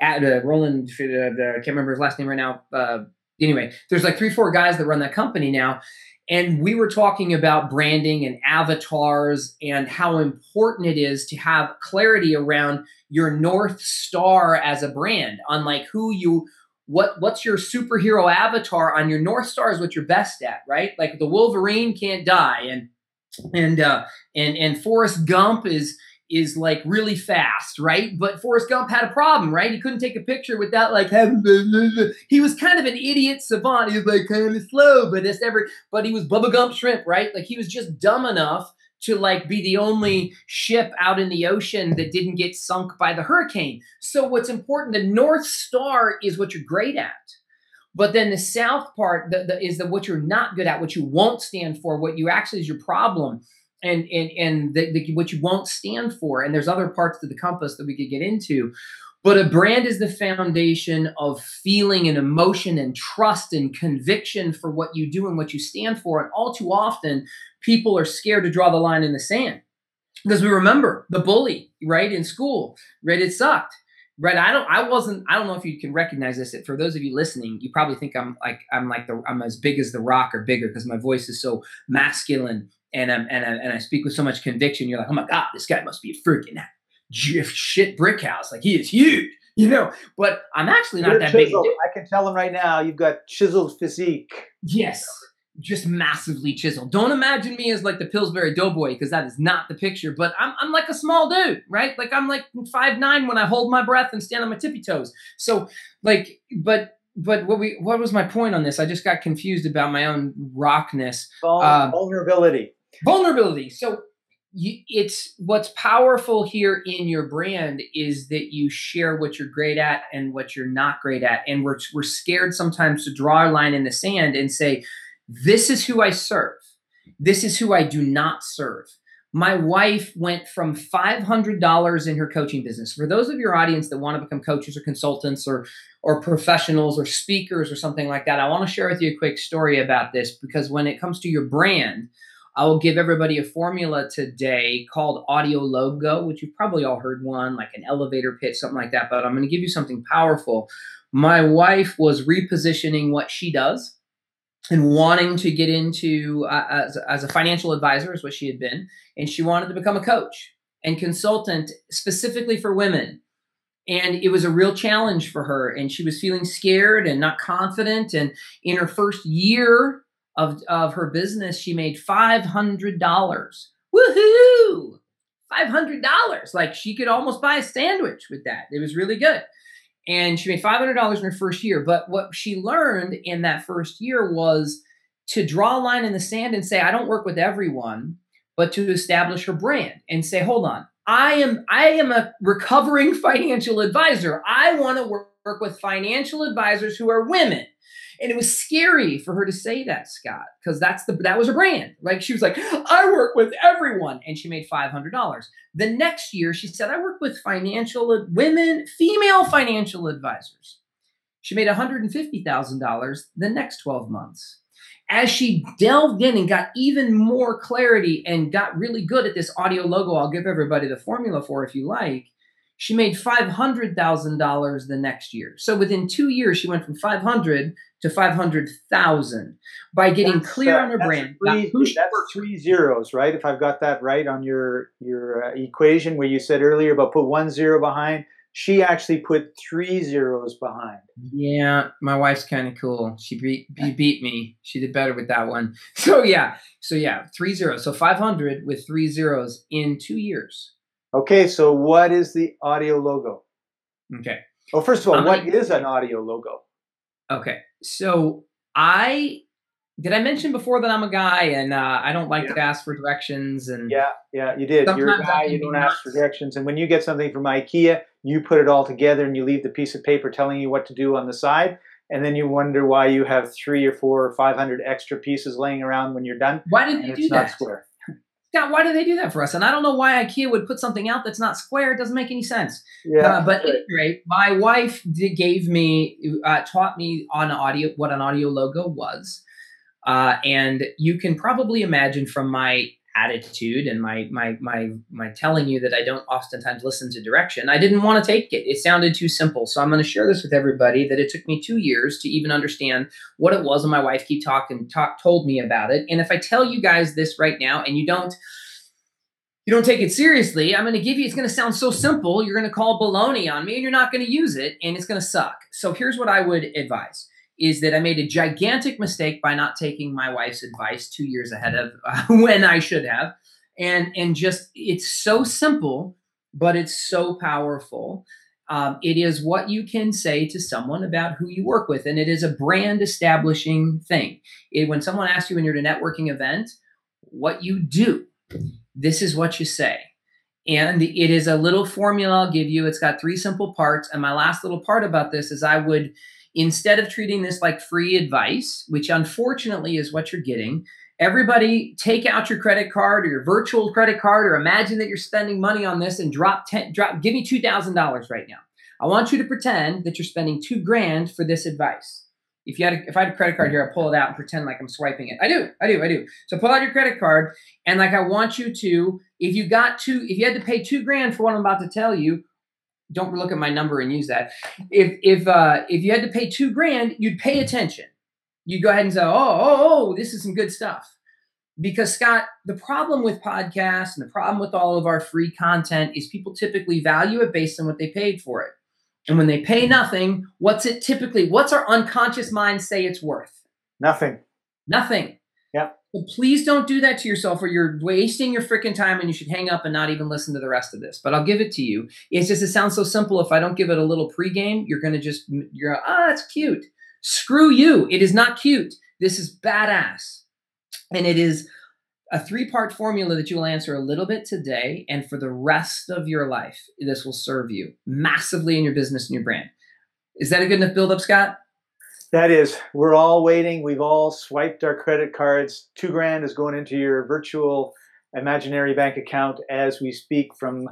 Speaker 2: at uh, Roland, I can't remember his last name right now. Uh, anyway, there's like three, four guys that run that company now, and we were talking about branding and avatars and how important it is to have clarity around your North Star as a brand on like who you what what's your superhero avatar on your north star is what you're best at right? Like the wolverine can't die and and uh and and forrest gump is is like really fast, right? But Forrest Gump had a problem, right? He couldn't take a picture without like having. He was kind of an idiot savant. He was like kind of slow, but this every. But he was Bubba Gump shrimp, right? Like he was just dumb enough to like be the only ship out in the ocean that didn't get sunk by the hurricane. So what's important? The North Star is what you're great at. But then the south part the, the, is the what you're not good at, what you won't stand for, what you actually is your problem and and and the, the, what you won't stand for. And there's other parts to the compass that we could get into. But a brand is the foundation of feeling and emotion and trust and conviction for what you do and what you stand for. And all too often, people are scared to draw the line in the sand because we remember the bully, right, in school, right? It sucked. Right, I don't. I wasn't. I don't know if you can recognize this. For those of you listening, you probably think I'm like I'm like the I'm as big as the Rock or bigger because my voice is so masculine and I'm, and I, and I speak with so much conviction. You're like, oh my god, this guy must be a freaking shit brick house. Like he is huge, you know. But I'm actually not You're that chiseled. big.
Speaker 1: I can tell him right now. You've got chiseled physique.
Speaker 2: Yes, just massively chiseled. Don't imagine me as like the Pillsbury Doughboy because that is not the picture. But I'm I'm like a small dude, right? Like I'm like five nine when I hold my breath and stand on my tippy toes. So like, but but what we what was my point on this? I just got confused about my own rockness.
Speaker 1: Um, vulnerability.
Speaker 2: So you, it's what's powerful here in your brand is that you share what you're great at and what you're not great at. And we're, we're scared sometimes to draw a line in the sand and say this is who i serve. This is who i do not serve. My wife went from $500 in her coaching business. For those of your audience that want to become coaches or consultants or or professionals or speakers or something like that i want to share with you a quick story about this because when it comes to your brand I will give everybody a formula today called Audio Logo, which you've probably all heard one, like an elevator pitch, something like that. But I'm going to give you something powerful. My wife was repositioning what she does and wanting to get into uh, as, as a financial advisor, is what she had been. And she wanted to become a coach and consultant specifically for women. And it was a real challenge for her. And she was feeling scared and not confident. And in her first year of, of her business, she made $500. Woohoo! $500. Like she could almost buy a sandwich with that. It was really good. And she made $500 in her first year. But what she learned in that first year was to draw a line in the sand and say, I don't work with everyone, but to establish her brand and say, hold on, I am I am a recovering financial advisor. I want to work, work with financial advisors who are women and it was scary for her to say that, Scott, because that's the that was her brand. Like she was like, I work with everyone, and she made five hundred dollars. The next year, she said, I work with financial women, female financial advisors. She made one hundred and fifty thousand dollars the next twelve months. As she delved in and got even more clarity and got really good at this audio logo, I'll give everybody the formula for if you like she made $500,000 the next year. So within two years, she went from 500 to 500,000 by getting that's, clear uh, on her brand.
Speaker 1: Three, that's three zeros, right? If I've got that right on your, your uh, equation where you said earlier about put one zero behind, she actually put three zeros behind.
Speaker 2: Yeah, my wife's kind of cool. She beat, beat me. She did better with that one. So yeah, so yeah, three zeros. So 500 with three zeros in two years.
Speaker 1: Okay, so what is the audio logo?
Speaker 2: Okay.
Speaker 1: Well, first of all, um, what is an audio logo?
Speaker 2: Okay, so I did I mention before that I'm a guy and uh, I don't like yeah. to ask for directions and
Speaker 1: yeah, yeah, you did. You're a guy. You don't ask for directions, and when you get something from IKEA, you put it all together and you leave the piece of paper telling you what to do on the side, and then you wonder why you have three or four or five hundred extra pieces laying around when you're done.
Speaker 2: Why did you do that? Not square. God, why do they do that for us? And I don't know why IKEA would put something out that's not square. It doesn't make any sense. Yeah. Uh, but right. anyway, my wife did, gave me, uh, taught me on audio what an audio logo was, uh, and you can probably imagine from my attitude and my my my my telling you that I don't oftentimes listen to direction. I didn't want to take it. It sounded too simple. So I'm going to share this with everybody that it took me 2 years to even understand what it was and my wife keep talking talk told me about it. And if I tell you guys this right now and you don't you don't take it seriously, I'm going to give you, it's going to sound so simple. You're going to call baloney on me and you're not going to use it and it's going to suck. So here's what I would advise is that I made a gigantic mistake by not taking my wife's advice two years ahead of uh, when I should have. And, and just, it's so simple, but it's so powerful. Um, it is what you can say to someone about who you work with. And it is a brand establishing thing. It, when someone asks you when you're at a networking event, what you do, this is what you say. And it is a little formula I'll give you. It's got three simple parts. And my last little part about this is I would, instead of treating this like free advice, which unfortunately is what you're getting, everybody take out your credit card or your virtual credit card or imagine that you're spending money on this and drop 10, drop, give me $2,000 right now. I want you to pretend that you're spending two grand for this advice. If you had, a, if I had a credit card here, I pull it out and pretend like I'm swiping it. I do, I do, I do. So pull out your credit card, and like I want you to, if you got two, if you had to pay two grand for what I'm about to tell you, don't look at my number and use that. If if uh, if you had to pay two grand, you'd pay attention. You'd go ahead and say, oh, oh, oh, this is some good stuff. Because Scott, the problem with podcasts and the problem with all of our free content is people typically value it based on what they paid for it. And when they pay nothing, what's it typically, what's our unconscious mind say it's worth?
Speaker 1: Nothing.
Speaker 2: Nothing.
Speaker 1: Yep.
Speaker 2: So please don't do that to yourself or you're wasting your freaking time and you should hang up and not even listen to the rest of this. But I'll give it to you. It's just, it sounds so simple. If I don't give it a little pregame, you're going to just, you're, ah, oh, that's cute. Screw you. It is not cute. This is badass. And it is a three part formula that you will answer a little bit today and for the rest of your life. This will serve you massively in your business and your brand. Is that a good enough build up, Scott?
Speaker 1: That is. We're all waiting. We've all swiped our credit cards. Two grand is going into your virtual imaginary bank account as we speak from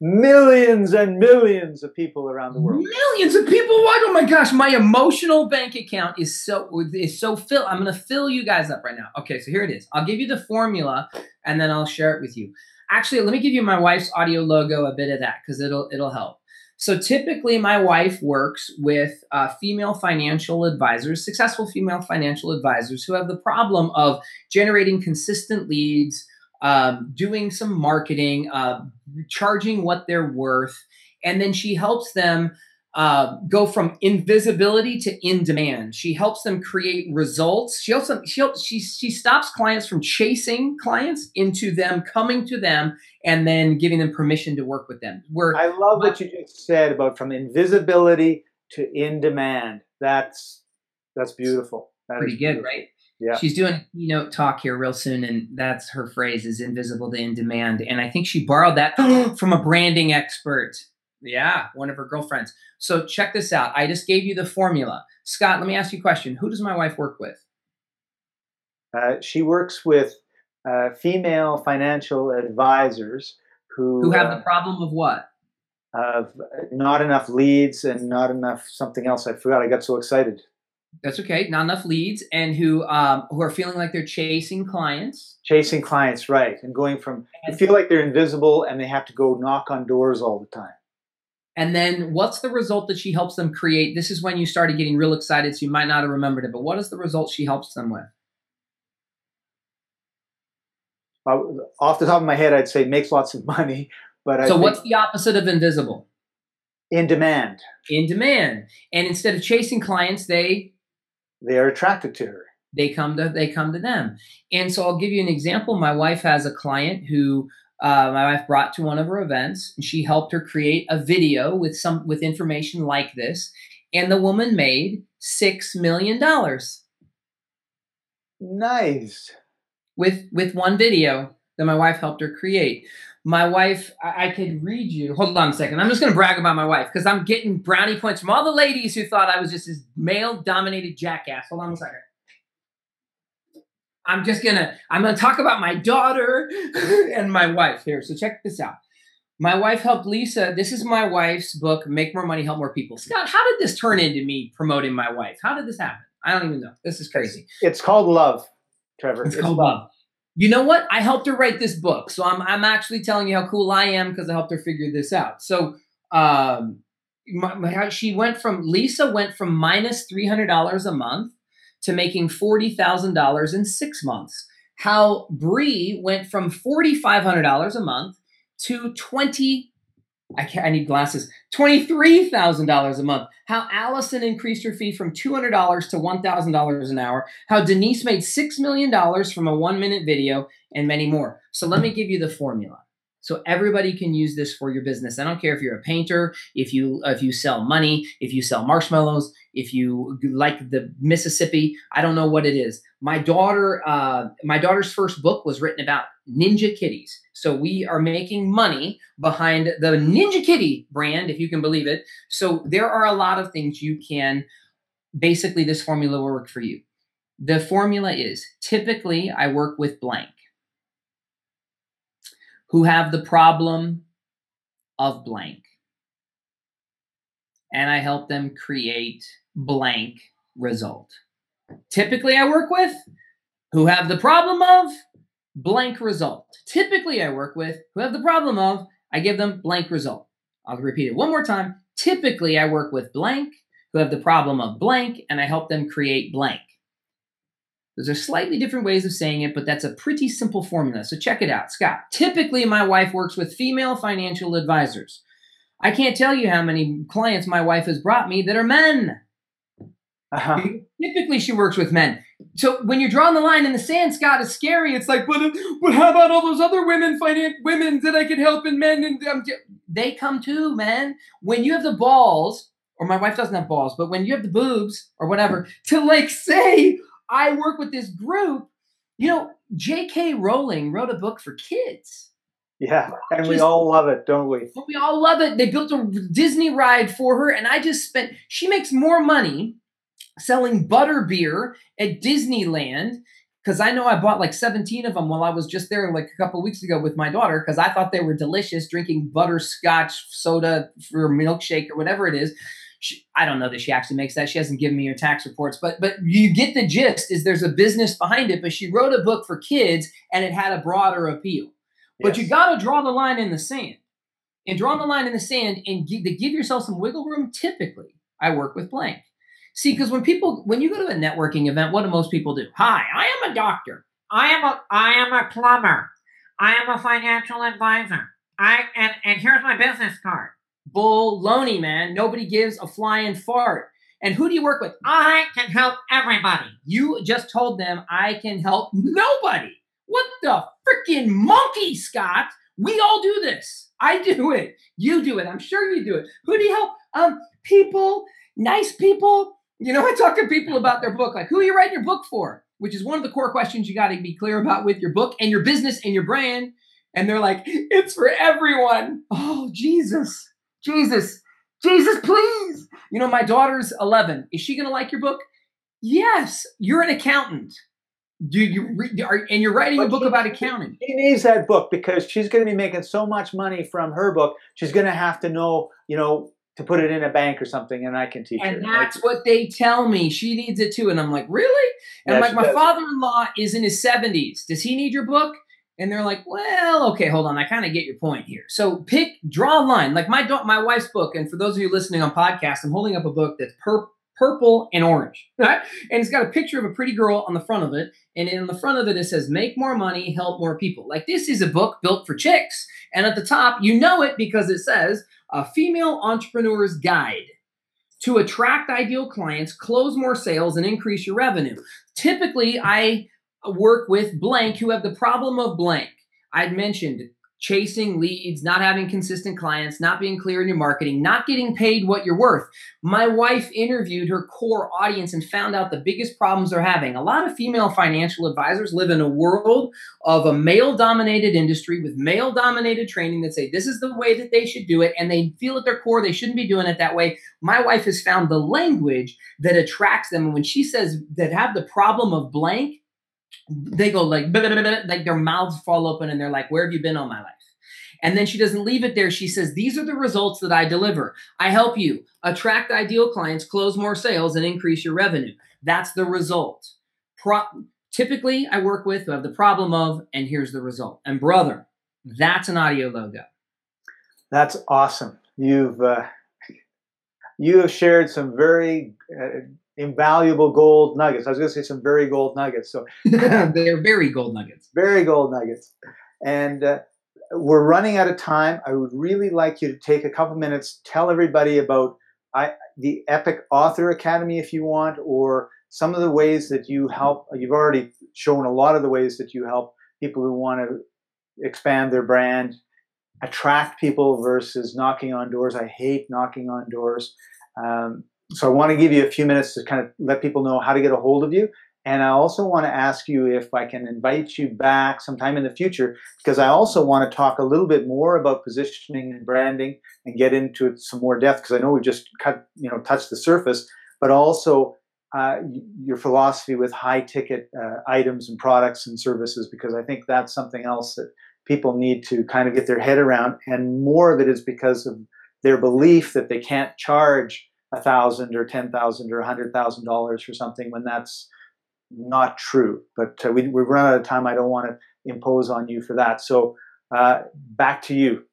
Speaker 1: millions and millions of people around the world.
Speaker 2: Millions of people. What? Oh my gosh, my emotional bank account is so is so filled. I'm gonna fill you guys up right now. Okay, so here it is. I'll give you the formula and then I'll share it with you. Actually, let me give you my wife's audio logo a bit of that because it'll it'll help. So typically, my wife works with uh, female financial advisors, successful female financial advisors who have the problem of generating consistent leads um, doing some marketing, uh, charging what they're worth, and then she helps them uh, go from invisibility to in demand. She helps them create results. She also she helps, she she stops clients from chasing clients into them coming to them and then giving them permission to work with them.
Speaker 1: Where I love what you just said about from invisibility to in demand. That's that's beautiful. That
Speaker 2: pretty good, right?
Speaker 1: Yeah.
Speaker 2: She's doing a keynote talk here real soon, and that's her phrase is invisible to in demand. And I think she borrowed that from a branding expert. Yeah, one of her girlfriends. So check this out. I just gave you the formula. Scott, let me ask you a question. Who does my wife work with?
Speaker 1: Uh, she works with uh, female financial advisors who
Speaker 2: who have uh, the problem of what?
Speaker 1: Of not enough leads and not enough something else. I forgot. I got so excited.
Speaker 2: That's okay. Not enough leads, and who um, who are feeling like they're chasing clients.
Speaker 1: Chasing clients, right? And going from they feel like they're invisible, and they have to go knock on doors all the time.
Speaker 2: And then, what's the result that she helps them create? This is when you started getting real excited, so you might not have remembered it. But what is the result she helps them with?
Speaker 1: Uh, off the top of my head, I'd say makes lots of money. But
Speaker 2: so, what's the opposite of invisible?
Speaker 1: In demand.
Speaker 2: In demand, and instead of chasing clients, they
Speaker 1: they are attracted to her
Speaker 2: they come to they come to them and so i'll give you an example my wife has a client who uh, my wife brought to one of her events and she helped her create a video with some with information like this and the woman made six million dollars
Speaker 1: nice
Speaker 2: with with one video that my wife helped her create my wife, I, I could read you. Hold on a second. I'm just going to brag about my wife because I'm getting brownie points from all the ladies who thought I was just this male dominated jackass. Hold on a second. I'm just gonna I'm gonna talk about my daughter and my wife here. So check this out. My wife helped Lisa. This is my wife's book, Make More Money, Help More People. Scott, how did this turn into me promoting my wife? How did this happen? I don't even know. This is crazy.
Speaker 1: It's called love, Trevor.
Speaker 2: It's, it's called love. love you know what? I helped her write this book. So I'm, I'm actually telling you how cool I am because I helped her figure this out. So um, my, my, she went from, Lisa went from minus $300 a month to making $40,000 in six months. how Bree went from $4,500 a month to 20 I, can't, I need glasses. $23,000 a month. How Allison increased her fee from $200 to $1,000 an hour. How Denise made $6 million from a one minute video and many more. So let me give you the formula. So everybody can use this for your business. I don't care if you're a painter, if you if you sell money, if you sell marshmallows, if you like the Mississippi. I don't know what it is. My daughter, uh, my daughter's first book was written about Ninja Kitties. So we are making money behind the Ninja Kitty brand, if you can believe it. So there are a lot of things you can. Basically, this formula will work for you. The formula is typically I work with blank who have the problem of blank. And I help them create blank result. Typically, I work with who have the problem of blank result. Typically, I work with who have the problem of, I give them blank result. I'll repeat it one more time. Typically, I work with blank who have the problem of blank, and I help them create blank. Those are slightly different ways of saying it, but that's a pretty simple formula. So check it out. Scott, typically my wife works with female financial advisors. I can't tell you how many clients my wife has brought me that are men. Uh-huh. Typically, she works with men. So when you're drawing the line in the sand, Scott, it's scary. It's like, but, but how about all those other women, finance women that I could help and men? And um, they come too, man. When you have the balls, or my wife doesn't have balls, but when you have the boobs or whatever, to like say, I work with this group. You know, J.K. Rowling wrote a book for kids.
Speaker 1: Yeah, and we all love it, don't we?
Speaker 2: We all love it. They built a Disney ride for her, and I just spent. She makes more money selling butter beer at Disneyland because I know I bought like 17 of them while I was just there like a couple weeks ago with my daughter because I thought they were delicious, drinking butterscotch soda for milkshake or whatever it is she, I don't know that she actually makes that. She hasn't given me her tax reports, but but you get the gist. Is there's a business behind it, but she wrote a book for kids and it had a broader appeal. Yes. But you got to draw the line in the sand, and draw the line in the sand and give, to give yourself some wiggle room. Typically, I work with blank. See, because when people when you go to a networking event, what do most people do? Hi, I am a doctor. I am a I am a plumber. I am a financial advisor. I and and here's my business card. Baloney, man. Nobody gives a flying fart. And who do you work with? I can help everybody. You just told them I can help nobody. What the freaking monkey, Scott? We all do this. I do it. You do it. I'm sure you do it. Who do you help? Um, people, nice people. You know, I talk to people about their book, like who are you writing your book for? Which is one of the core questions you got to be clear about with your book and your business and your brand. And they're like, it's for everyone. Oh, Jesus. Jesus, Jesus, please. You know, my daughter's 11. Is she going to like your book? Yes. You're an accountant. Do you re- are, and you're writing but a book she, about accounting.
Speaker 1: She needs that book because she's going to be making so much money from her book. She's going to have to know, you know, to put it in a bank or something, and I can teach
Speaker 2: and
Speaker 1: her.
Speaker 2: And that's like, what they tell me. She needs it too, and I'm like, really? And I'm like, my father-in-law is in his 70s. Does he need your book? And they're like, well, okay, hold on, I kind of get your point here. So pick, draw a line. Like my my wife's book, and for those of you listening on podcast, I'm holding up a book that's pur- purple and orange, right? And it's got a picture of a pretty girl on the front of it, and in the front of it it says, "Make more money, help more people." Like this is a book built for chicks, and at the top, you know it because it says, "A female entrepreneur's guide." To attract ideal clients, close more sales, and increase your revenue. Typically, I work with blank who have the problem of blank. I'd mentioned chasing leads, not having consistent clients, not being clear in your marketing, not getting paid what you're worth. My wife interviewed her core audience and found out the biggest problems they're having. A lot of female financial advisors live in a world of a male dominated industry with male dominated training that say this is the way that they should do it and they feel at their core they shouldn't be doing it that way. My wife has found the language that attracts them and when she says that have the problem of blank, they go like like their mouths fall open and they're like where have you been all my life? And then she doesn't leave it there. She says these are the results that i deliver. I help you attract ideal clients close more sales and increase your revenue. That's the result. Pro- typically i work with who have the problem of and here's the result. And brother that's an audio logo.
Speaker 1: That's awesome. You've uh, you have shared some very uh, invaluable gold nuggets. I was going to say some very gold nuggets. So
Speaker 2: they're very gold nuggets.
Speaker 1: Very gold nuggets. And uh, we're running out of time. I would really like you to take a couple minutes, tell everybody about I, the Epic Author Academy if you want, or some of the ways that you help. You've already shown a lot of the ways that you help people who want to expand their brand, attract people versus knocking on doors. I hate knocking on doors. Um, so I want to give you a few minutes to kind of let people know how to get a hold of you. And I also want to ask you if I can invite you back sometime in the future, because I also want to talk a little bit more about positioning and branding and get into it some more depth, because I know we just cut, you know, touched the surface, but also uh, your philosophy with high ticket uh, items and products and services, because I think that's something else that people need to kind of get their head around. And more of it is because of their belief that they can't charge a thousand or ten thousand or a hundred thousand dollars for something when that's not true. But uh, we, we've run out of time. I don't want to impose on you for that. So uh, back to you.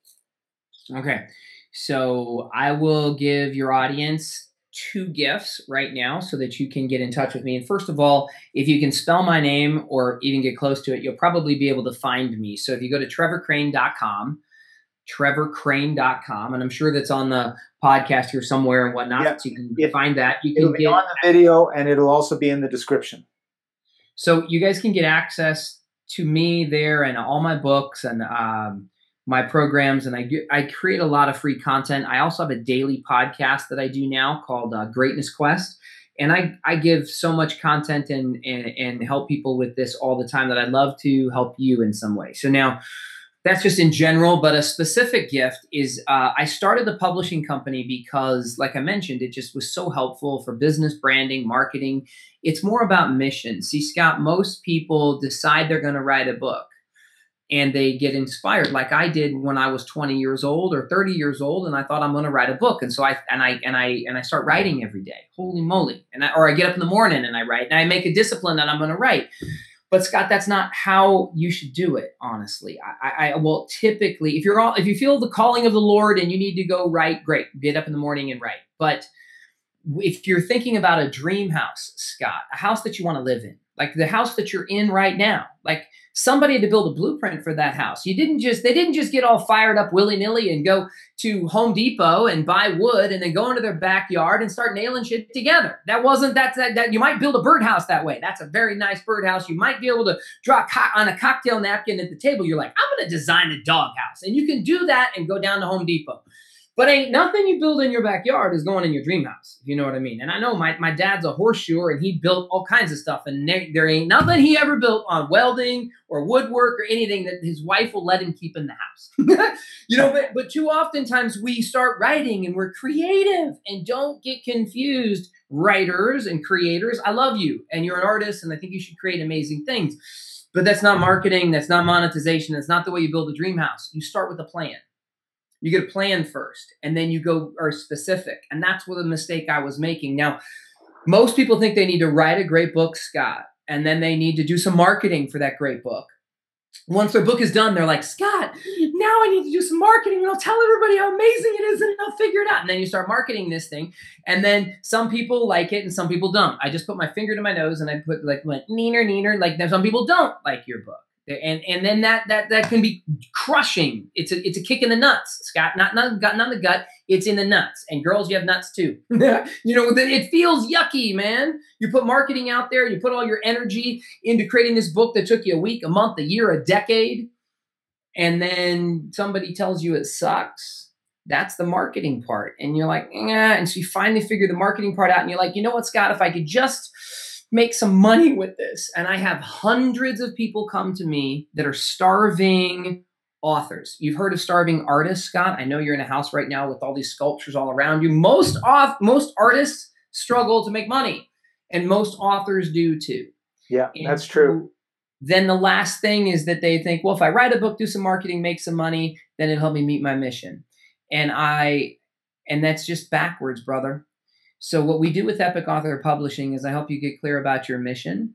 Speaker 2: Okay. So I will give your audience two gifts right now so that you can get in touch with me. And first of all, if you can spell my name or even get close to it, you'll probably be able to find me. So if you go to trevorcrane.com, trevorcrane.com, and I'm sure that's on the podcast here somewhere and whatnot. Yep. So you can find that. You
Speaker 1: can get on the video and it'll also be in the description.
Speaker 2: So you guys can get access to me there and all my books and um, my programs, and I I create a lot of free content. I also have a daily podcast that I do now called uh, Greatness Quest, and I I give so much content and, and and help people with this all the time that I'd love to help you in some way. So now that's just in general, but a specific gift is uh, I started the publishing company because, like I mentioned, it just was so helpful for business branding, marketing. It's more about mission. See, Scott, most people decide they're going to write a book and they get inspired like I did when I was 20 years old or 30 years old and I thought I'm going to write a book and so I and I and I and I start writing every day holy moly and I, or I get up in the morning and I write and I make a discipline that I'm going to write but Scott, that's not how you should do it. Honestly, I, I well, typically, if you're all, if you feel the calling of the Lord and you need to go write, great, get up in the morning and write. But if you're thinking about a dream house, Scott, a house that you want to live in, like the house that you're in right now, like somebody had to build a blueprint for that house. You didn't just they didn't just get all fired up willy nilly and go to Home Depot and buy wood and then go into their backyard and start nailing shit together. That wasn't that that, that you might build a birdhouse that way. That's a very nice birdhouse. You might be able to draw co- on a cocktail napkin at the table. You're like, I'm going to design a doghouse, and you can do that and go down to Home Depot. But ain't nothing you build in your backyard is going in your dream house, if you know what I mean. And I know my, my dad's a horseshoer and he built all kinds of stuff. And there, there ain't nothing he ever built on welding or woodwork or anything that his wife will let him keep in the house. you know, but, but too oftentimes we start writing and we're creative and don't get confused. Writers and creators, I love you and you're an artist and I think you should create amazing things. But that's not marketing, that's not monetization, that's not the way you build a dream house. You start with a plan you get a plan first, and then you go are specific. And that's what the mistake I was making. Now, most people think they need to write a great book, Scott, and then they need to do some marketing for that great book. Once their book is done, they're like, Scott, now I need to do some marketing and I'll tell everybody how amazing it is and I'll figure it out. And then you start marketing this thing. And then some people like it and some people don't. I just put my finger to my nose and I put like went neener, neener. Like some people don't like your book and and then that that that can be crushing. It's a it's a kick in the nuts, Scott. Not not not in the gut. It's in the nuts. And girls, you have nuts too. you know, it feels yucky, man. You put marketing out there. You put all your energy into creating this book that took you a week, a month, a year, a decade, and then somebody tells you it sucks. That's the marketing part, and you're like, yeah. And so you finally figure the marketing part out, and you're like, you know what, Scott? If I could just make some money with this. And I have hundreds of people come to me that are starving authors. You've heard of starving artists, Scott. I know you're in a house right now with all these sculptures all around you. Most off most artists struggle to make money, and most authors do too.
Speaker 1: Yeah, and that's true.
Speaker 2: Then the last thing is that they think, well, if I write a book, do some marketing, make some money, then it'll help me meet my mission. And I and that's just backwards, brother. So, what we do with Epic Author Publishing is I help you get clear about your mission.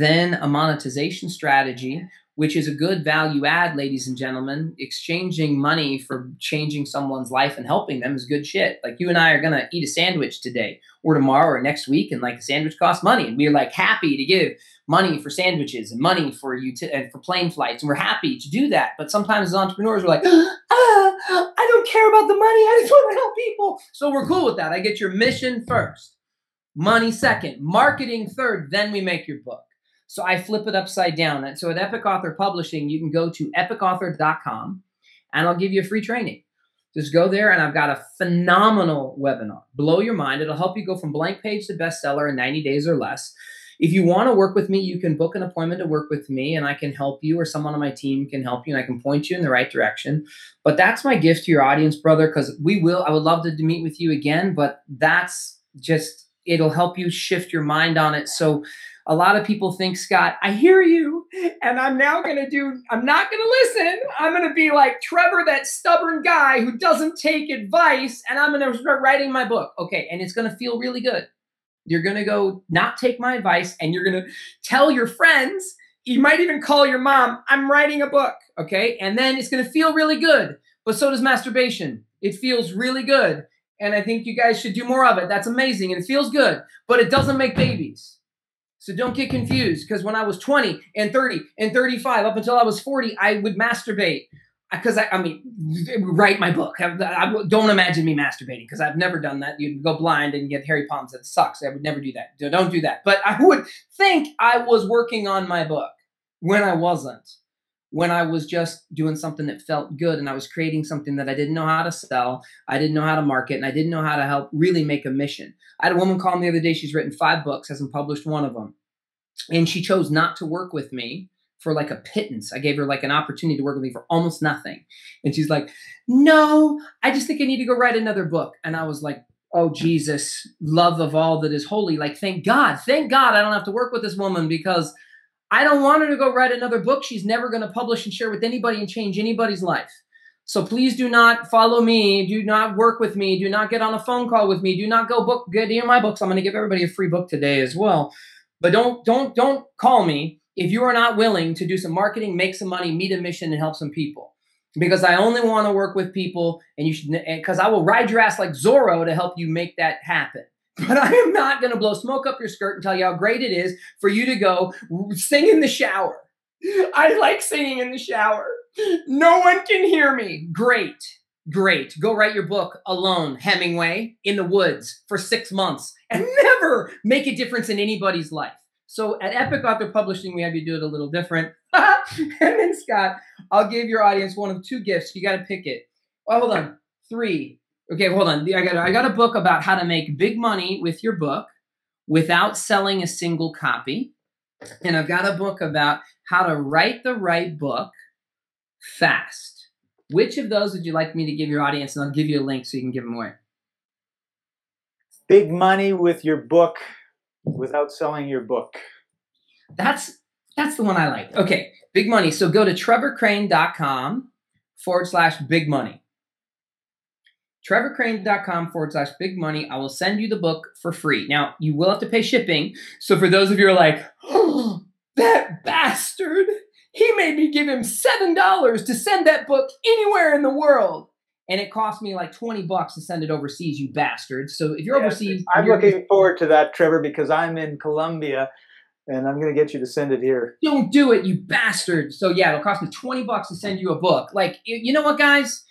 Speaker 2: Then a monetization strategy, which is a good value add, ladies and gentlemen. Exchanging money for changing someone's life and helping them is good shit. Like you and I are gonna eat a sandwich today or tomorrow or next week, and like a sandwich costs money, and we're like happy to give money for sandwiches and money for you to, and for plane flights, and we're happy to do that. But sometimes as entrepreneurs, we're like, ah, I don't care about the money. I just want to help people. So we're cool with that. I get your mission first, money second, marketing third, then we make your book. So I flip it upside down. And so at Epic Author Publishing, you can go to epicauthor.com and I'll give you a free training. Just go there and I've got a phenomenal webinar. Blow your mind. It'll help you go from blank page to bestseller in 90 days or less. If you want to work with me, you can book an appointment to work with me and I can help you or someone on my team can help you and I can point you in the right direction. But that's my gift to your audience, brother, because we will, I would love to meet with you again, but that's just, it'll help you shift your mind on it. So a lot of people think, Scott, I hear you, and I'm now going to do, I'm not going to listen. I'm going to be like Trevor, that stubborn guy who doesn't take advice, and I'm going to start writing my book. Okay. And it's going to feel really good. You're going to go not take my advice, and you're going to tell your friends. You might even call your mom, I'm writing a book. Okay. And then it's going to feel really good. But so does masturbation. It feels really good. And I think you guys should do more of it. That's amazing. And it feels good, but it doesn't make babies. So don't get confused because when I was 20 and 30 and 35, up until I was 40, I would masturbate. Uh, because I, I, mean, write my book. I, I, don't imagine me masturbating because I've never done that. You'd go blind and get hairy palms. That sucks. I would never do that. Don't do that. But I would think I was working on my book when I wasn't when I was just doing something that felt good and I was creating something that I didn't know how to sell, I didn't know how to market, and I didn't know how to help really make a mission. I had a woman call me the other day. She's written five books, hasn't published one of them. And she chose not to work with me for like a pittance. I gave her like an opportunity to work with me for almost nothing. And she's like, No, I just think I need to go write another book. And I was like, Oh, Jesus, love of all that is holy. Like, thank God, thank God I don't have to work with this woman because I don't want her to go write another book she's never going to publish and share with anybody and change anybody's life. So please do not follow me. Do not work with me. Do not get on a phone call with me. Do not go book get any of my books. I'm going to give everybody a free book today as well. But don't don't don't call me if you are not willing to do some marketing, make some money, meet a mission, and help some people. Because I only want to work with people, and you should because I will ride your ass like Zorro to help you make that happen. But I am not going to blow smoke up your skirt and tell you how great it is for you to go sing in the shower. I like singing in the shower. No one can hear me. Great. Great. Go write your book alone, Hemingway, in the woods for six months and never make a difference in anybody's life. So at Epic Author Publishing, we have you do it a little different. and then, Scott, I'll give your audience one of two gifts. You got to pick it. Oh, hold on. Three, Okay, hold on. I got I got a book about how to make big money with your book without selling a single copy. And I've got a book about how to write the right book fast. Which of those would you like me to give your audience? And I'll give you a link so you can give them away.
Speaker 1: Big money with your book without selling your book.
Speaker 2: That's that's the one I like. Okay, big money. So go to trevorcrane.com forward slash big money trevorcrane.com forward slash big money. I will send you the book for free. Now, you will have to pay shipping. So for those of you who are like, oh, that bastard, he made me give him $7 to send that book anywhere in the world. And it cost me like 20 bucks to send it overseas, you bastard. So if you're overseas.
Speaker 1: I'm
Speaker 2: you're
Speaker 1: looking forward to that, Trevor, because I'm in Colombia and I'm going to get you to send it here.
Speaker 2: Don't do it, you bastard. So yeah, it'll cost me 20 bucks to send you a book. Like, you know what, guys?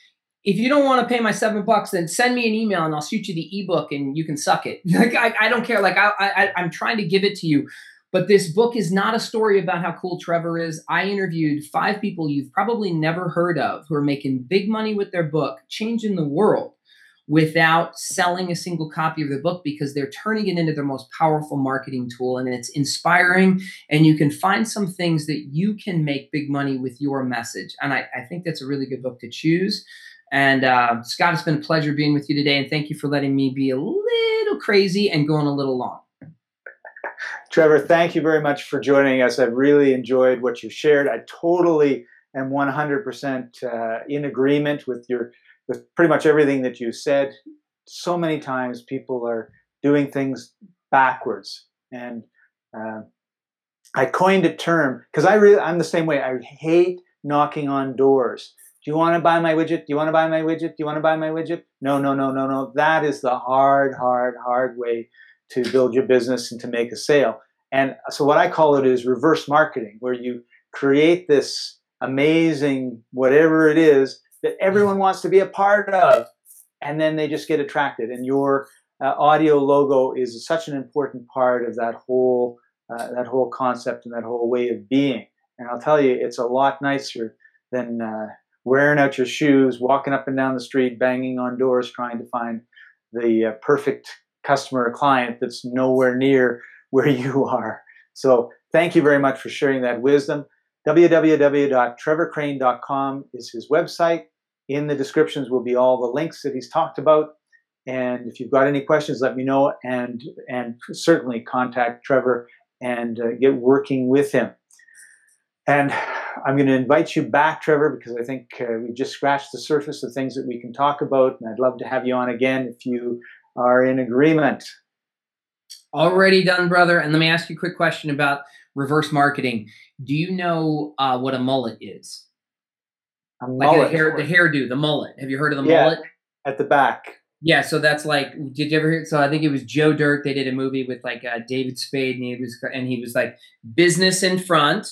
Speaker 2: If you don't want to pay my seven bucks, then send me an email and I'll shoot you the ebook and you can suck it. like I, I don't care. Like I, I, I'm trying to give it to you. But this book is not a story about how cool Trevor is. I interviewed five people you've probably never heard of who are making big money with their book, changing the world without selling a single copy of the book because they're turning it into their most powerful marketing tool and it's inspiring and you can find some things that you can make big money with your message and i, I think that's a really good book to choose and uh, Scott, it's been a pleasure being with you today, and thank you for letting me be a little crazy and going a little long.
Speaker 1: Trevor, thank you very much for joining us. I've really enjoyed what you shared. I totally am 100% uh, in agreement with your with pretty much everything that you said. So many times people are doing things backwards, and uh, I coined a term because I really I'm the same way. I hate knocking on doors. Do you want to buy my widget? Do you want to buy my widget? Do you want to buy my widget? No, no, no, no, no. That is the hard, hard, hard way to build your business and to make a sale. And so what I call it is reverse marketing, where you create this amazing whatever it is that everyone wants to be a part of, and then they just get attracted. And your uh, audio logo is such an important part of that whole uh, that whole concept and that whole way of being. And I'll tell you, it's a lot nicer than uh, wearing out your shoes, walking up and down the street, banging on doors, trying to find the uh, perfect customer or client that's nowhere near where you are. So thank you very much for sharing that wisdom. www.trevorcrane.com is his website. In the descriptions will be all the links that he's talked about. And if you've got any questions, let me know and and certainly contact Trevor and uh, get working with him. And I'm going to invite you back, Trevor, because I think uh, we just scratched the surface of things that we can talk about. And I'd love to have you on again if you are in agreement.
Speaker 2: Already done, brother. And let me ask you a quick question about reverse marketing. Do you know uh, what a mullet is?
Speaker 1: A
Speaker 2: like
Speaker 1: mullet.
Speaker 2: the hair, the hairdo, the mullet. Have you heard of the
Speaker 1: Yeah.
Speaker 2: mullet?
Speaker 1: at the back.
Speaker 2: Yeah, so that's like, did you ever hear? So I think it was Joe Dirt. They did a movie with like uh, David Spade, and he was and he was like business in front,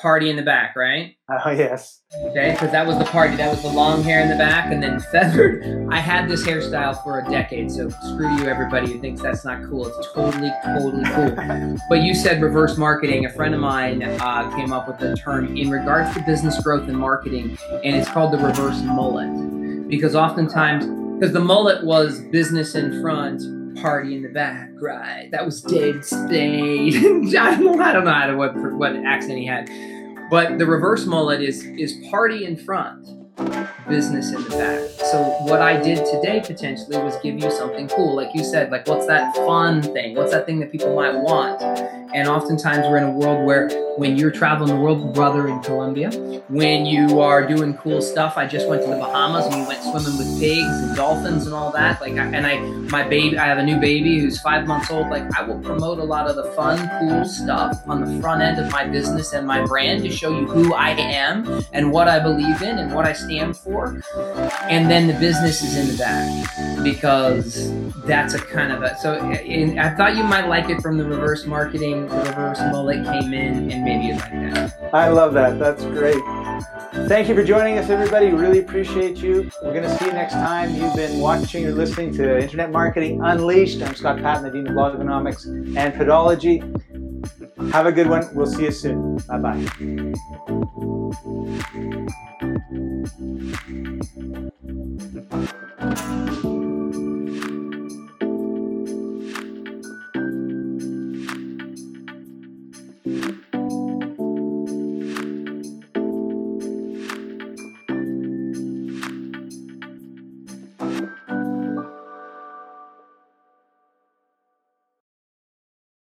Speaker 2: party in the back, right?
Speaker 1: Oh, yes.
Speaker 2: Okay, because that was the party. That was the long hair in the back, and then feathered. I had this hairstyle for a decade, so screw you, everybody who thinks that's not cool. It's totally, totally cool. But you said reverse marketing. A friend of mine uh, came up with the term in regards to business growth and marketing, and it's called the reverse mullet. Because oftentimes, because the mullet was business in front, party in the back, right? That was David Spade. I don't know, how to, what what accent he had, but the reverse mullet is is party in front, business in the back. So what I did today potentially was give you something cool, like you said, like what's that fun thing? What's that thing that people might want? And oftentimes we're in a world where when you're traveling the world, brother, in Colombia, when you are doing cool stuff, I just went to the Bahamas and we went swimming with pigs and dolphins and all that. Like, I, and I, my baby, I have a new baby who's five months old. Like, I will promote a lot of the fun, cool stuff on the front end of my business and my brand to show you who I am and what I believe in and what I stand for. And then the business is in the back because that's a kind of a so. I thought you might like it from the reverse marketing, the reverse mullet came in, and maybe you like that.
Speaker 1: I love that. That's great. Thank you for joining us, everybody. Really appreciate you. We're going to see you next time. You've been watching or listening to Internet Marketing Unleashed. I'm Scott Patton, the Dean of Blogonomics and Pedology. Have a good one. We'll see you soon. Bye bye.